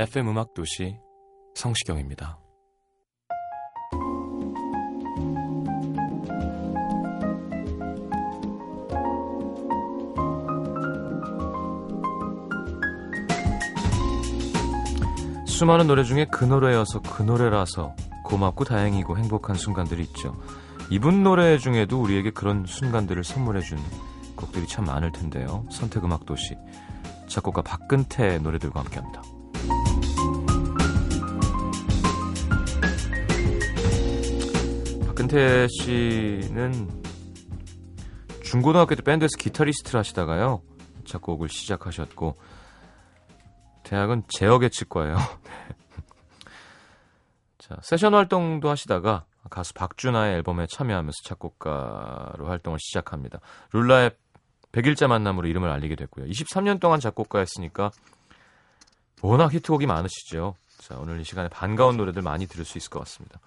FM 음악 도시 성시경입니다. 수많은 노래 중에 그 노래여서 그 노래라서 고맙고 다행이고 행복한 순간들이 있죠. 이분 노래 중에도 우리에게 그런 순간들을 선물해준 곡들이 참 많을 텐데요. 선택 음악 도시 작곡가 박근태 노래들과 함께합니다. 근태 씨는 중고등학교 때 밴드에서 기타리스트를 하시다가요. 작곡을 시작하셨고 대학은 제어계측과예요. 자, 세션 활동도 하시다가 가수 박준하의 앨범에 참여하면서 작곡가로 활동을 시작합니다. 룰라의 100일자 만남으로 이름을 알리게 됐고요. 23년 동안 작곡가였으니까 워낙 히트곡이 많으시죠. 자, 오늘 이 시간에 반가운 노래들 많이 들을 수 있을 것 같습니다.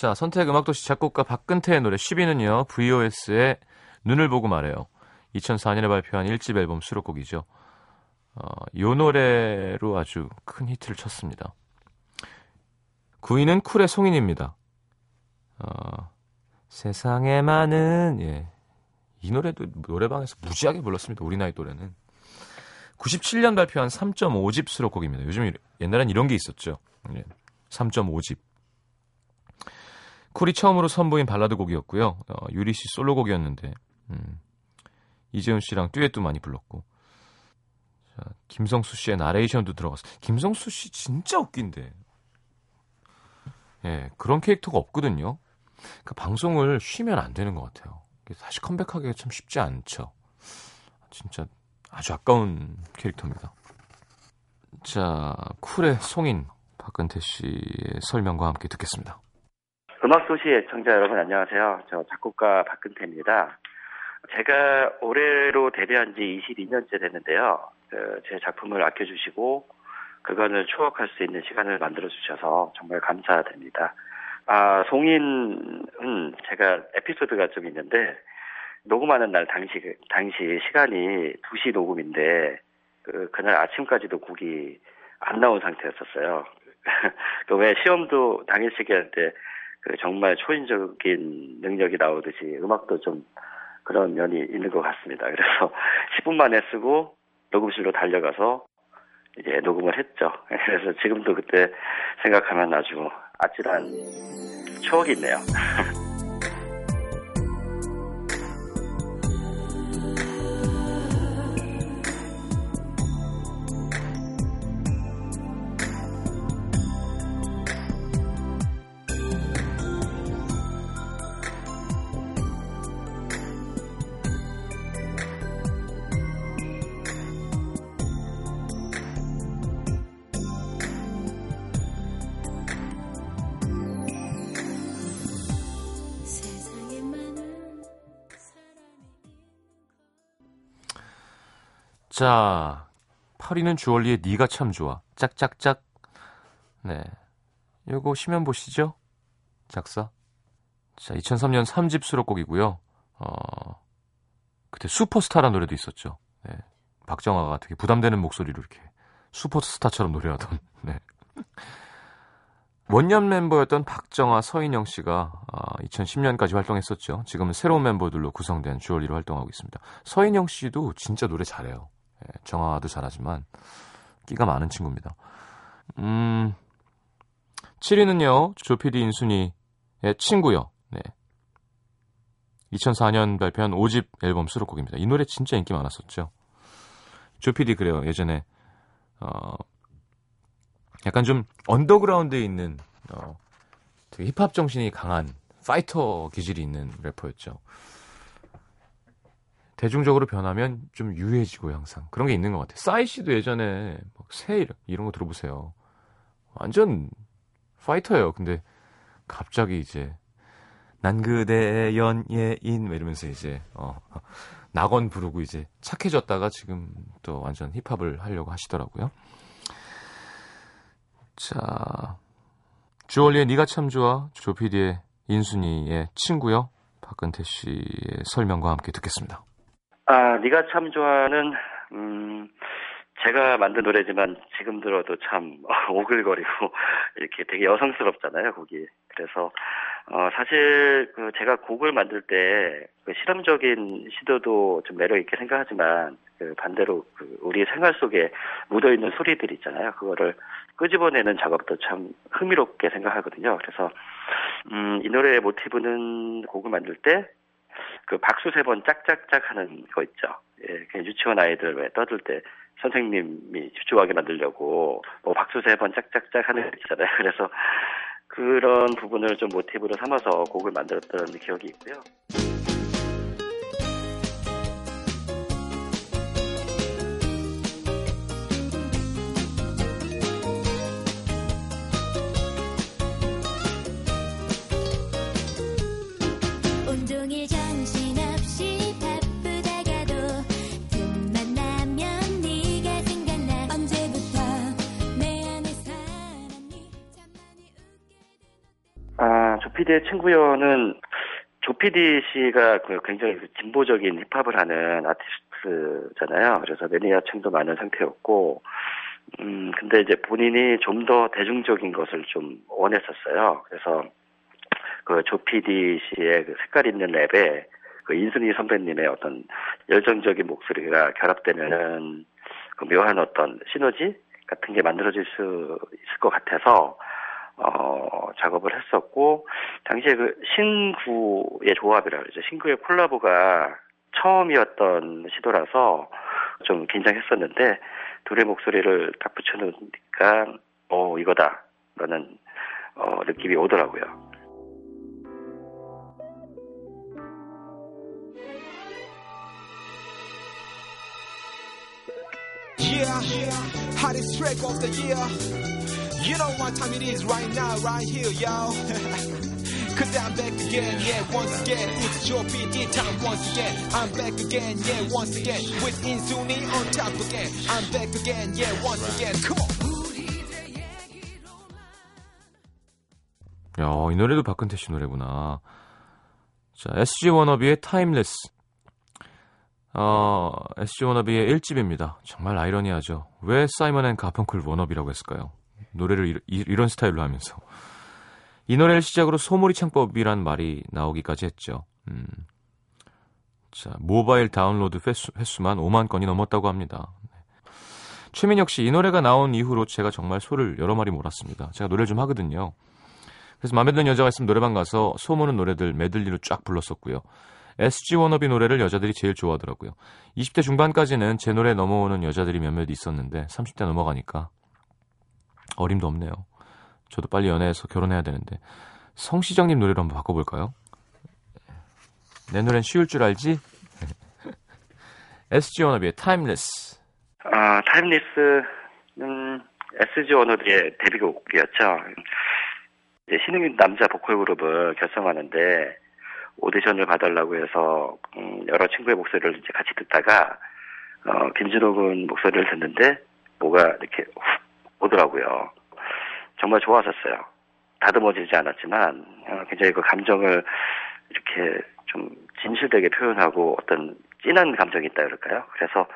자, 선택 음악도시 작곡가 박근태의 노래 10위는요. VOS의 눈을 보고 말해요. 2004년에 발표한 1집 앨범 수록곡이죠. 어, 이 노래로 아주 큰 히트를 쳤습니다. 9위는 쿨의 송인입니다. 어, 세상에 많은 예. 이 노래도 노래방에서 무지하게 불렀습니다. 우리 나이 또래는. 97년 발표한 3.5집 수록곡입니다. 요즘 옛날엔 이런 게 있었죠. 예. 3.5집. 쿨이 처음으로 선보인 발라드 곡이었고요. 어, 유리 씨 솔로곡이었는데 음, 이재훈 씨랑 듀엣도 많이 불렀고 자, 김성수 씨의 나레이션도 들어갔어요. 김성수 씨 진짜 웃긴데. 예, 그런 캐릭터가 없거든요. 그 방송을 쉬면 안 되는 것 같아요. 다시 컴백하기가 참 쉽지 않죠. 진짜 아주 아까운 캐릭터입니다. 자, 쿨의 송인 박근태 씨의 설명과 함께 듣겠습니다. 음악도시의 청자 여러분 안녕하세요. 저 작곡가 박근태입니다. 제가 올해로 데뷔한 지 22년째 됐는데요. 그 제 작품을 아껴주시고 그간을 추억할 수 있는 시간을 만들어 주셔서 정말 감사드립니다. 아, 송인은 제가 에피소드가 좀 있는데 녹음하는 날 당시 당시 시간이 2시 녹음인데 그 그날 아침까지도 곡이 안 나온 상태였었어요. 그 왜 시험도 당일치기 할때 그 정말 초인적인 능력이 나오듯이 음악도 좀 그런 면이 있는 것 같습니다. 그래서 10분 만에 쓰고 녹음실로 달려가서 이제 녹음을 했죠. 그래서 지금도 그때 생각하면 아주 아찔한 추억이 있네요. 자, 파리는 주얼리의 니가 참 좋아. 짝짝짝. 네. 요거 시면 보시죠. 작사. 자, 2003년 3집 수록곡이고요. 어, 그때 슈퍼스타라는 노래도 있었죠. 네. 박정아가 되게 부담되는 목소리로 이렇게 슈퍼스타처럼 노래하던. 네. 원년 멤버였던 박정아, 서인영 씨가 아, 2010년까지 활동했었죠. 지금은 새로운 멤버들로 구성된 주얼리로 활동하고 있습니다. 서인영 씨도 진짜 노래 잘해요. 예, 정아도 잘하지만 끼가 많은 친구입니다. 음, 7위는요. 조피디 인순이의 친구요. 네. 2004년 발표한 5집 앨범 수록곡입니다. 이 노래 진짜 인기 많았었죠. 조피디 그래요. 예전에 어 약간 좀 언더그라운드에 있는 어 힙합 정신이 강한 파이터 기질이 있는 래퍼였죠. 대중적으로 변하면 좀 유해지고 항상 그런 게 있는 것 같아요. 싸이 씨도 예전에 새 이런 거 들어보세요. 완전 파이터예요. 근데 갑자기 이제 난 그대의 연예인 이러면서 이제 어 낙원 부르고 이제 착해졌다가 지금 또 완전 힙합을 하려고 하시더라고요. 자 주얼리의 네가 참 좋아 조피디의 인순이의 친구요 박근태 씨의 설명과 함께 듣겠습니다. 아 네가 참 좋아는 음 제가 만든 노래지만 지금 들어도 참 오글거리고 이렇게 되게 여성스럽잖아요 곡이. 그래서 어 사실 그 제가 곡을 만들 때 그 실험적인 시도도 좀 매력 있게 생각하지만 그 반대로 그 우리 생활 속에 묻어 있는 소리들 있잖아요. 그거를 끄집어내는 작업도 참 흥미롭게 생각하거든요. 그래서 음이 노래의 모티브는 곡을 만들 때 그 박수 세 번 짝짝짝 하는 거 있죠 예, 그 유치원 아이들 왜 떠들 때 선생님이 집중하게 만들려고 뭐 박수 세 번 짝짝짝 하는 거 있잖아요. 그래서 그런 부분을 좀 모티브로 삼아서 곡을 만들었던 기억이 있고요. 조피디의 친구여는 조피디 씨가 그 굉장히 그 진보적인 힙합을 하는 아티스트잖아요. 그래서 매니아층도 많은 상태였고, 음, 근데 이제 본인이 좀 더 대중적인 것을 좀 원했었어요. 그래서 그 조피디 씨의 그 색깔 있는 랩에 그 인순이 선배님의 어떤 열정적인 목소리가 결합되면은 그 묘한 어떤 시너지 같은 게 만들어질 수 있을 것 같아서 어, 작업을 했었고, 당시에 그 신구의 조합이라 그러죠. 신구의 콜라보가 처음이었던 시도라서 좀 긴장했었는데, 둘의 목소리를 딱 붙여놓으니까, 어, 이거다. 라는, 어, 느낌이 오더라고요. Yeah, hottest. You know what time it is right now, right here, y'all. Cause I'm back again, yeah, once again. It's your PD time once again. I'm back again, yeah, once again. With Insuni on top again. I'm back again, yeah, once again. Come on. 야, 이 노래도 박근태 씨 노래구나. 자, SG 워너비의 타임레스. 어, SG 워너비의 1집입니다. 정말 아이러니하죠. 왜 사이먼 앤 가펑클 워너비라고 했을까요? 노래를 이런 스타일로 하면서. 이 노래를 시작으로 소몰이 창법이란 말이 나오기까지 했죠. 음. 자, 모바일 다운로드 횟수, 횟수만 5만 건이 넘었다고 합니다. 네. 최민혁 씨, 이 노래가 나온 이후로 제가 정말 소를 여러 마리 몰았습니다. 제가 노래를 좀 하거든요. 그래서 마음에 드는 여자가 있으면 노래방 가서 소모는 노래들 메들리로 쫙 불렀었고요. SG 워너비 노래를 여자들이 제일 좋아하더라고요. 20대 중반까지는 제 노래 넘어오는 여자들이 몇몇 있었는데 30대 넘어가니까 어림도 없네요. 저도 빨리 연애해서 결혼해야 되는데 성시경님 노래로 한번 바꿔볼까요? 내 노래는 쉬울 줄 알지? SG 워너비의 Timeless 아, Timeless는 SG 워너비의 데뷔곡이었죠. 이제 신흥 남자 보컬 그룹을 결성하는데 오디션을 봐달라고 해서 음, 여러 친구의 목소리를 이제 같이 듣다가 어, 김진호 군 목소리를 듣는데 뭐가 이렇게 훅 오더라고요. 정말 좋았었어요. 다듬어지지 않았지만 어, 굉장히 그 감정을 이렇게 좀 진실되게 표현하고 어떤 진한 감정이 있다 그럴까요? 그래서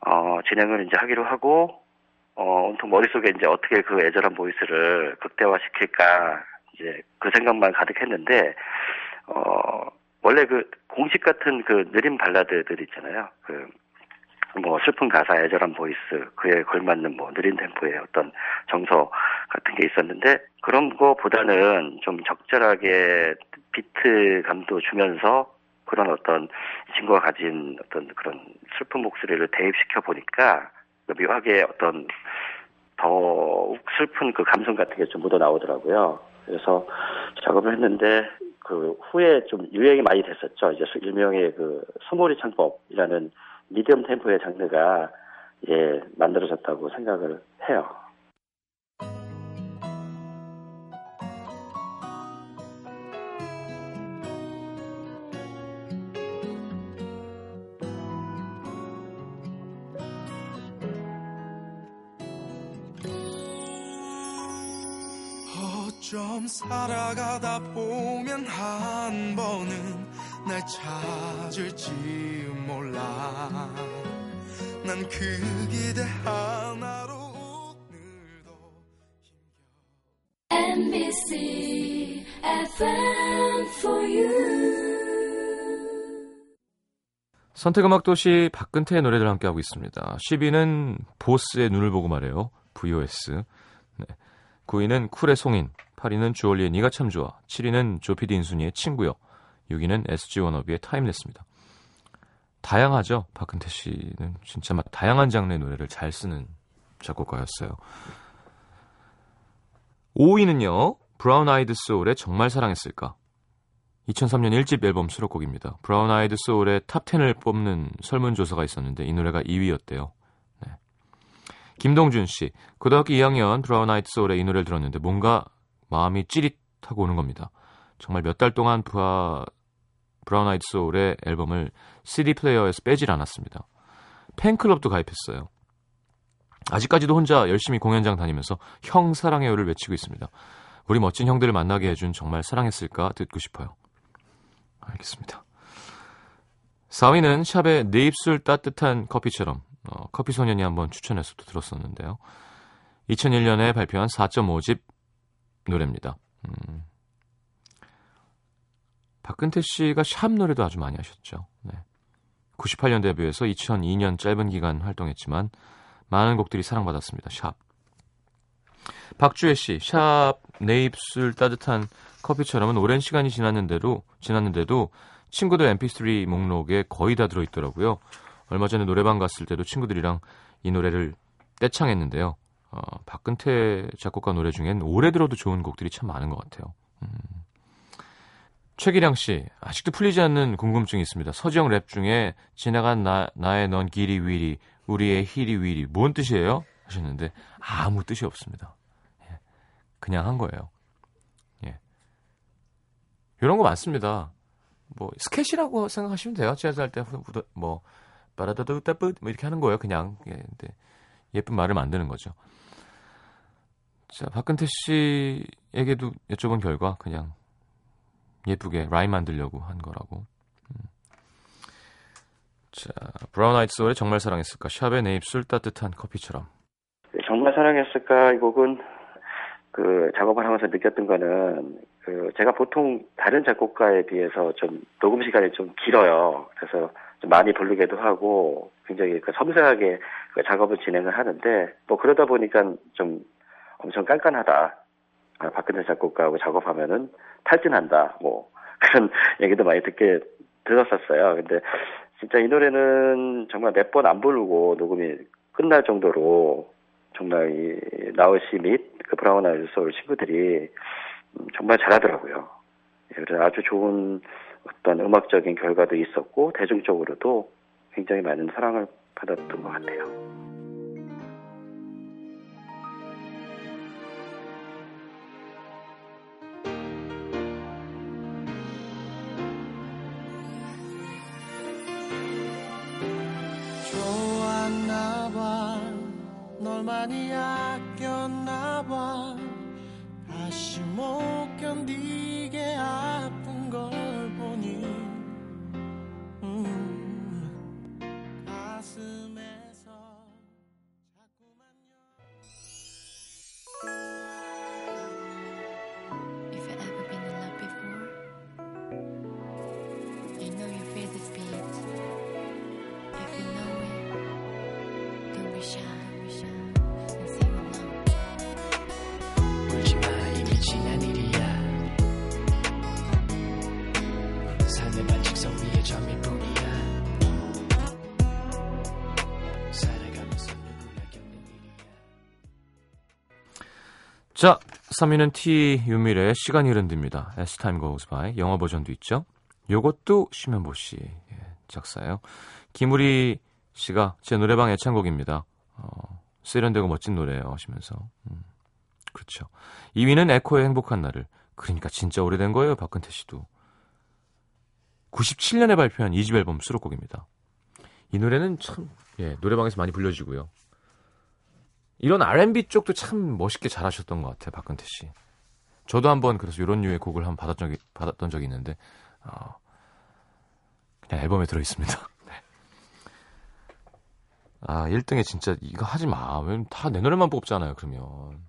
어, 진행을 이제 하기로 하고 어, 온통 머릿속에 이제 어떻게 그 애절한 voice를 극대화시킬까, 이제 그 생각만 가득했는데, 어, 원래 그 공식 같은 그 느린 발라드들 있잖아요. 그, 뭐 슬픈 가사, 애절한 voice, 그에 걸맞는 뭐 느린 템포의 어떤 정서 같은 게 있었는데, 그런 거보다는 좀 적절하게 비트감도 주면서, 그런 어떤 이 친구가 가진 어떤 그런 슬픈 목소리를 대입시켜 보니까 묘하게 어떤 더욱 슬픈 그 감성 같은 게 좀 묻어 나오더라고요. 그래서 작업을 했는데 그 후에 좀 유행이 많이 됐었죠. 이제 수- 일명의 그 소몰이 창법이라는 미디엄 템포의 장르가 예 만들어졌다고 생각을 해요. 어쩜 살아가다 보면 한 번은 날 찾을지 몰라 난 그 기대 하나로 오늘도 MBC FM for you. 선택음악 도시 박근태의 노래들 함께하고 있습니다. 10위는 보스의 눈을 보고 말해요. VOS. 네. 9위는 쿨의 송인. 8위는 주얼리의 니가 참 좋아. 7위는 조피디 인순이의 친구요. 6위는 SG 워너비의 Timeless입니다. 다양하죠. 박근태 씨는 진짜 막 다양한 장르의 노래를 잘 쓰는 작곡가였어요. 5위는요. 브라운 아이드 소울의 정말 사랑했을까. 2003년 1집 앨범 수록곡입니다. 브라운 아이드 소울의 top 10을 뽑는 설문조사가 있었는데 이 노래가 2위였대요. 네. 김동준 씨, 고등학교 2학년 브라운 아이드 소울의 이 노래를 들었는데 뭔가 마음이 찌릿하고 오는 겁니다. 정말 몇 달 동안 브라, 브라운 아이드 소울의 앨범을 CD 플레이어에서 빼질 않았습니다. 팬클럽도 가입했어요. 아직까지도 혼자 열심히 공연장 다니면서 형 사랑해요를 외치고 있습니다. 우리 멋진 형들을 만나게 해준 정말 사랑했을까 듣고 싶어요. 알겠습니다. 4위는 샵의 내 입술 따뜻한 커피처럼 어, 커피 소년이 한번 추천해서 도 들었었는데요. 2001년에 발표한 4.5집 노래입니다. 음. 박근태 씨가 샵 노래도 아주 많이 하셨죠. 네. 98년 데뷔해서 2002년 짧은 기간 활동했지만 많은 곡들이 사랑받았습니다. 샵. 박주혜 씨, 샵 내 입술 따뜻한 커피처럼은 오랜 시간이 지났는데도 지났는데도 친구들 MP3 목록에 거의 다 들어 있더라고요. 얼마 전에 노래방 갔을 때도 친구들이랑 이 노래를 떼창했는데요. 어, 박근태 작곡가 노래 중엔 오래 들어도 좋은 곡들이 참 많은 것 같아요. 음. 최기량 씨, 아직도 풀리지 않는 궁금증이 있습니다. 서지영 랩 중에 지나간 나, 나의 넌 길이 위리, 우리의 히리 위리, 뭔 뜻이에요? 하셨는데 아무 뜻이 없습니다. 예, 그냥 한 거예요. 예. 이런 거 많습니다. 뭐 스케치라고 생각하시면 돼요. 재즈 할때 뭐 빠라다다다뿌 뭐 이렇게 하는 거예요. 그냥 예, 근데 예쁜 말을 만드는 거죠. 자 박근태 씨에게도 여쭤본 결과 그냥 예쁘게 라임 만들려고 한 거라고. 음. 자 브라운 아이트 소울의 정말 사랑했을까 샵의 내 입술 따뜻한 커피처럼. 정말 사랑했을까 이 곡은 그 작업을 하면서 느꼈던 거는 그 제가 보통 다른 작곡가에 비해서 좀 녹음 시간이 좀 길어요. 그래서 좀 많이 부르기도 하고 굉장히 그 섬세하게 그 작업을 진행을 하는데 뭐 그러다 보니까 좀 엄청 깐깐하다. 아, 박근혜 작곡가하고 작업하면은 탈진한다. 뭐 그런 얘기도 많이 듣게 들었었어요. 근데 진짜 이 노래는 정말 몇 번 안 부르고 녹음이 끝날 정도로 정말 이 나우 씨및 그 브라운 아이드 소울 친구들이 음, 정말 잘하더라고요. 예, 그래서 아주 좋은 어떤 음악적인 결과도 있었고 대중적으로도 굉장히 많은 사랑을 받았던 것 같아요. Maria. 3위는 T 유밀의 시간 이른듭니다. As Time Goes By 영화 버전도 있죠. 요것도 심현보 씨 예, 작사예요. 김우리 씨가 제 노래방 애창곡입니다. 어, 세련되고 멋진 노래예요 하시면서 음, 그렇죠. 2위는 에코의 행복한 날을 그러니까 진짜 오래된 거예요 박근태 씨도 97년에 발표한 2집 앨범 수록곡입니다. 이 노래는 참 예, 노래방에서 많이 불려지고요. 이런 R&B 쪽도 참 멋있게 잘하셨던 것 같아요, 박근태 씨. 저도 한번 그래서 이런 류의 곡을 한번 받았던 적이, 받았던 적이 있는데, 어, 그냥 앨범에 들어있습니다. 네. 아, 1등에 진짜 이거 하지 마. 왜다내 노래만 뽑잖아요, 그러면.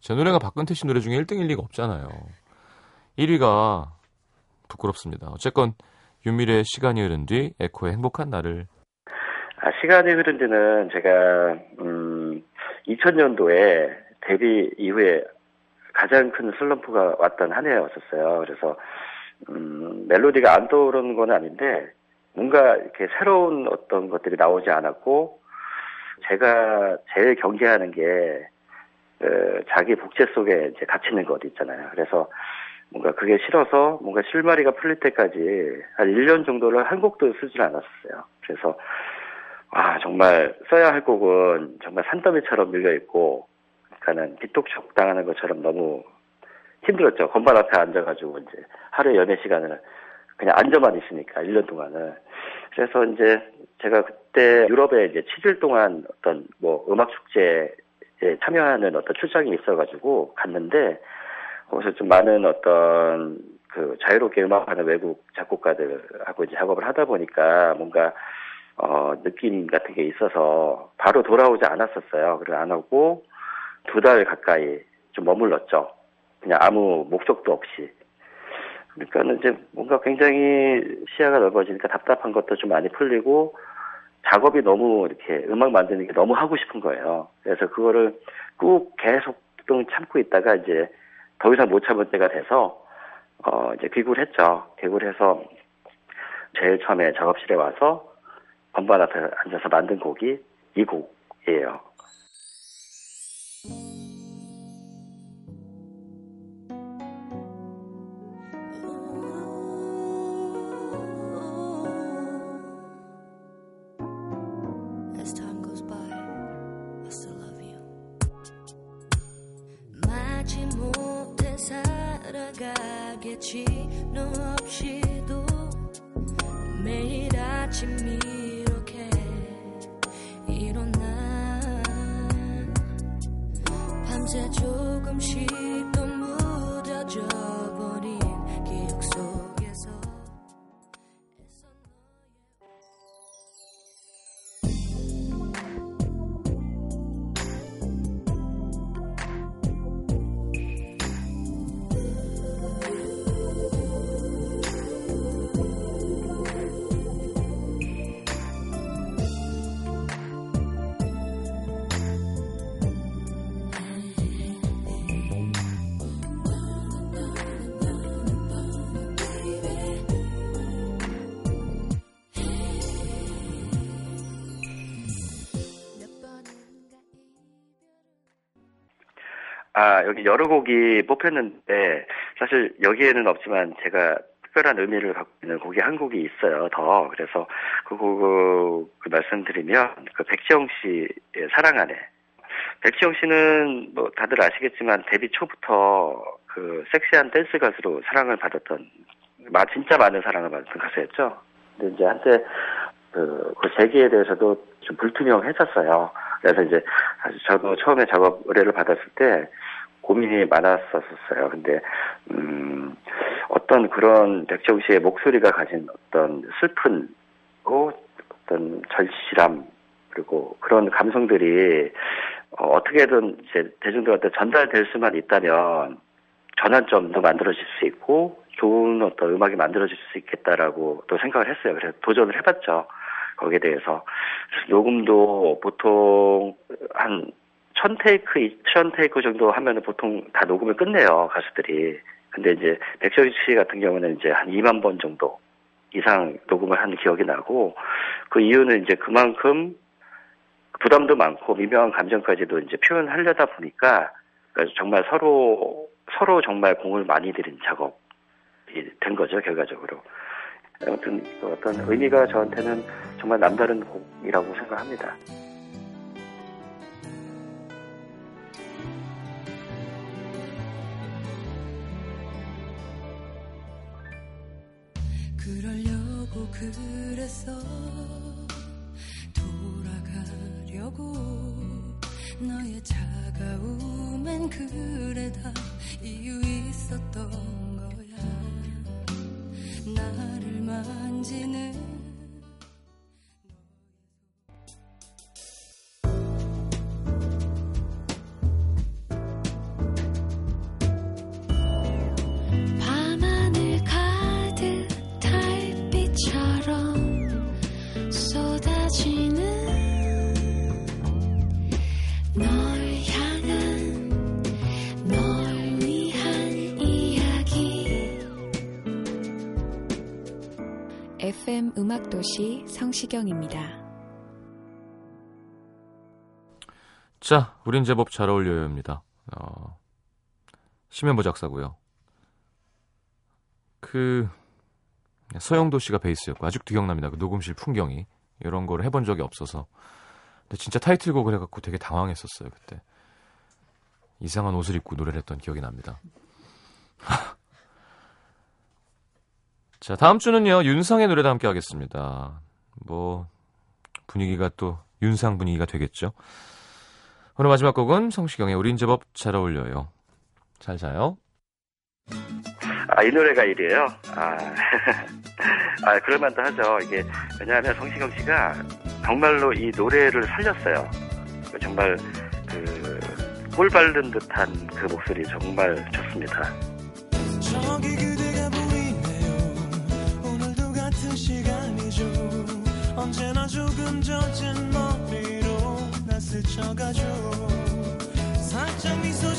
제 노래가 박근태 씨 노래 중에 1등일 리가 없잖아요. 1위가 부끄럽습니다. 어쨌건 윤미래의 시간이 흐른 뒤 에코의 행복한 날을 아, 시간이 흐른 뒤는 제가 음, 2000년도에 데뷔 이후에 가장 큰 슬럼프가 왔던 한 해였었어요. 그래서 음, 멜로디가 안 떠오르는 건 아닌데 뭔가 이렇게 새로운 어떤 것들이 나오지 않았고 제가 제일 경계하는 게 어, 자기 복제 속에 이제 갇히는 것 있잖아요. 그래서 뭔가 그게 싫어서 뭔가 실마리가 풀릴 때까지 한 1년 정도를 한 곡도 쓰질 않았어요. 그래서 아 정말 써야 할 곡은 정말 산더미처럼 밀려 있고 그러니까는 뒤톡촉 당하는 것처럼 너무 힘들었죠. 건반 앞에 앉아가지고 이제 하루에 연애 시간을 그냥 앉아만 있으니까 1년 동안은 그래서 이제 제가 그때 유럽에 이제 7일 동안 어떤 뭐 음악 축제에 참여하는 어떤 출장이 있어가지고 갔는데 거기서 좀 많은 어떤 그 자유롭게 음악하는 외국 작곡가들하고 이제 작업을 하다 보니까 뭔가 어 느낌 같은 게 있어서 바로 돌아오지 않았었어요. 그래 안 하고 두 달 가까이 좀 머물렀죠. 그냥 아무 목적도 없이. 그러니까는 이제 뭔가 굉장히 시야가 넓어지니까 답답한 것도 좀 많이 풀리고 작업이 너무 이렇게 음악 만드는 게 너무 하고 싶은 거예요. 그래서 그거를 꾹 계속 좀 참고 있다가 이제 더 이상 못 참을 때가 돼서 어 이제 귀국을 했죠. 귀국을 해서 제일 처음에 작업실에 와서 건반 앞에 앉아서 만든 곡이 이 곡이에요. 너 없이도 매일 아침 이 조 아, 여기 여러 곡이 뽑혔는데, 사실 여기에는 없지만 제가 특별한 의미를 갖고 있는 곡이 한 곡이 있어요, 더. 그래서 그 곡을 그 말씀드리면, 그 백지영 씨의 사랑하네. 백지영 씨는 뭐 다들 아시겠지만 데뷔 초부터 그 섹시한 댄스 가수로 사랑을 받았던, 마, 진짜 많은 사랑을 받았던 가수였죠. 근데 이제 한때 그, 그 재기에 대해서도 좀 불투명했었어요. 그래서 이제 저도 처음에 작업 의뢰를 받았을 때 고민이 많았었어요. 근데 음, 어떤 그런 백정 씨의 목소리가 가진 어떤 슬픈 고 어떤 절실함 그리고 그런 감성들이 어, 어떻게든 이제 대중들한테 전달될 수만 있다면 전환점도 만들어질 수 있고 좋은 어떤 음악이 만들어질 수 있겠다라고 또 생각을 했어요. 그래서 도전을 해봤죠. 거기에 대해서. 녹음도 보통 한 천 테이크, 이천 테이크 정도 하면은 보통 다 녹음을 끝내요, 가수들이. 근데 이제 백철 씨 같은 경우는 이제 한 2만 번 정도 이상 녹음을 한 기억이 나고 그 이유는 이제 그만큼 부담도 많고 미묘한 감정까지도 이제 표현하려다 보니까 그러니까 정말 서로 서로 정말 공을 많이 들인 작업이 된 거죠 결과적으로. 아무튼 그 어떤 의미가 저한테는 정말 남다른 곡이라고 생각합니다. 그러려고 그랬어 돌아가려고 너의 차가움엔 그래 다 이유 있었던 지는 FM 음악도시 성시경입니다. 자, 우린 제법 잘 어울려요입니다. 어, 심현보 작사고요. 그 서영도 씨가 베이스였고 아직도 기억납니다. 그 녹음실 풍경이 이런 걸 해본 적이 없어서. 근데 진짜 타이틀곡을 해갖고 되게 당황했었어요 그때. 이상한 옷을 입고 노래를 했던 기억이 납니다. 자, 다음 주는요 윤상의 노래도 함께 하겠습니다. 뭐 분위기가 또 윤상 분위기가 되겠죠. 오늘 마지막 곡은 성시경의 우린 제법 잘 어울려요. 잘 자요. 아, 이 노래가 이래요? 아, 아 그럴만도 하죠. 이게, 왜냐하면 성시경 씨가 정말로 이 노래를 살렸어요. 정말 그, 꿀 바른 듯한 그 목소리 정말 좋습니다. 같은 시간이죠. 언제나 조금 젖은 머리로 나 스쳐가죠. 살짝 미소